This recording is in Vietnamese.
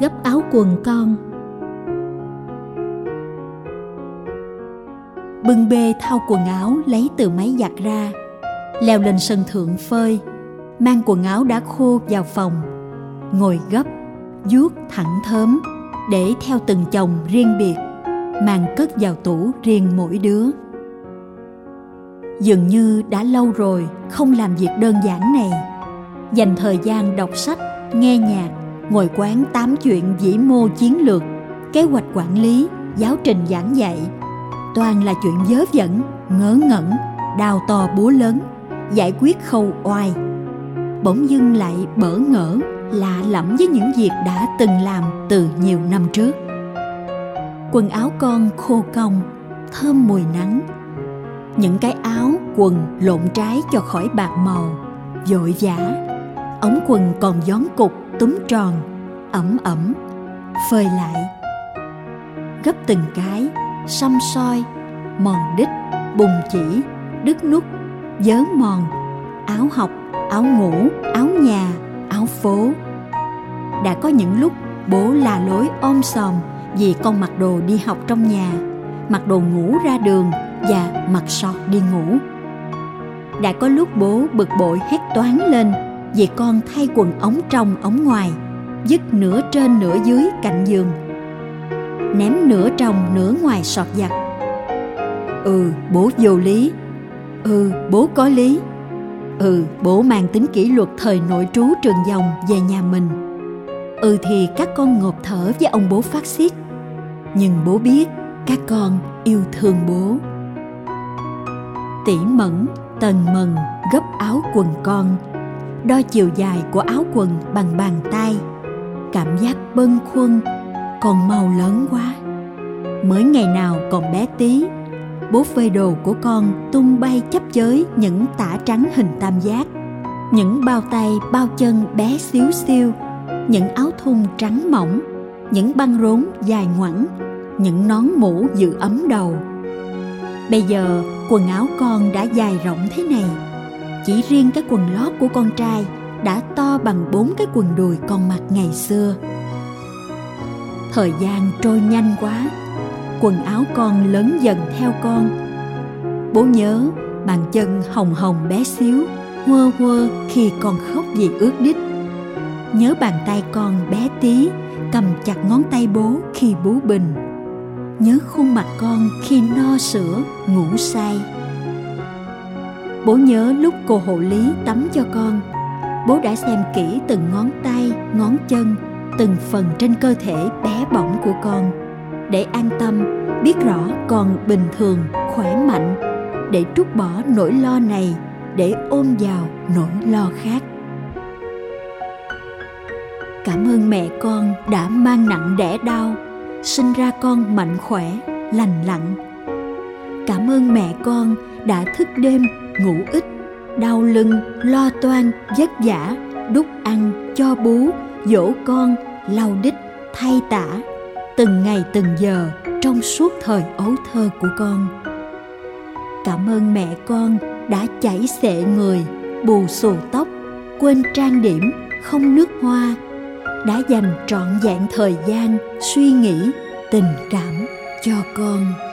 gấp áo quần con. Bưng bê thao quần áo lấy từ máy giặt ra, leo lên sân thượng phơi, mang quần áo đã khô vào phòng, ngồi gấp, vuốt thẳng thớm để theo từng chồng riêng biệt, mang cất vào tủ riêng mỗi đứa. Dường như đã lâu rồi không làm việc đơn giản này, dành thời gian đọc sách, nghe nhạc ngồi quán tám chuyện vĩ mô chiến lược, kế hoạch quản lý, giáo trình giảng dạy. Toàn là chuyện dớ dẫn ngớ ngẩn, đào to búa lớn, giải quyết khâu oai. Bỗng dưng lại bỡ ngỡ, lạ lẫm với những việc đã từng làm từ nhiều năm trước. Quần áo con khô cong, thơm mùi nắng. Những cái áo, quần lộn trái cho khỏi bạc màu, vội vã. Ống quần còn gión cục túm tròn, ẩm ẩm, phơi lại. Gấp từng cái, xăm soi, mòn đít, bùng chỉ, đứt nút dớ mòn, áo học, áo ngủ, áo nhà, áo phố. Đã có những lúc bố là lối ôm sòm vì con mặc đồ đi học trong nhà, mặc đồ ngủ ra đường và mặc sọt đi ngủ. Đã có lúc bố bực bội hét toán lên vì con thay quần ống trong ống ngoài, dứt nửa trên nửa dưới cạnh giường, ném nửa trong nửa ngoài sọt giặt. Ừ bố vô lý. Ừ bố có lý. Ừ bố mang tính kỷ luật thời nội trú trường dòng về nhà mình. Ừ thì các con ngộp thở với ông bố phát xít nhưng bố biết các con yêu thương bố. Tỉ mẫn tần mần gấp áo quần con đo chiều dài của áo quần bằng bàn tay. Cảm giác bâng khuâng, còn màu lớn quá. Mới ngày nào còn bé tí, bố phơi đồ của con tung bay chấp chới những tả trắng hình tam giác. Những bao tay bao chân bé xíu xiu, những áo thun trắng mỏng, những băng rốn dài ngoẳng, những nón mũ giữ ấm đầu. Bây giờ quần áo con đã dài rộng thế này chỉ riêng cái quần lót của con trai đã to bằng bốn cái quần đùi con mặc ngày xưa. Thời gian trôi nhanh quá, quần áo con lớn dần theo con. Bố nhớ bàn chân hồng hồng bé xíu, quơ quơ khi con khóc vì ướt đít. Nhớ bàn tay con bé tí, cầm chặt ngón tay bố khi bú bình. Nhớ khuôn mặt con khi no sữa, ngủ say bố nhớ lúc cô hộ lý tắm cho con. Bố đã xem kỹ từng ngón tay, ngón chân, từng phần trên cơ thể bé bỏng của con. Để an tâm, biết rõ con bình thường, khỏe mạnh. Để trút bỏ nỗi lo này, để ôm vào nỗi lo khác. Cảm ơn mẹ con đã mang nặng đẻ đau, sinh ra con mạnh khỏe, lành lặn. Cảm ơn mẹ con đã thức đêm ngủ ít, đau lưng, lo toan, vất vả, đút ăn, cho bú, dỗ con, lau đít, thay tả. Từng ngày từng giờ trong suốt thời ấu thơ của con. Cảm ơn mẹ con đã chảy xệ người, bù xù tóc, quên trang điểm, không nước hoa, đã dành trọn vẹn thời gian suy nghĩ, tình cảm cho con.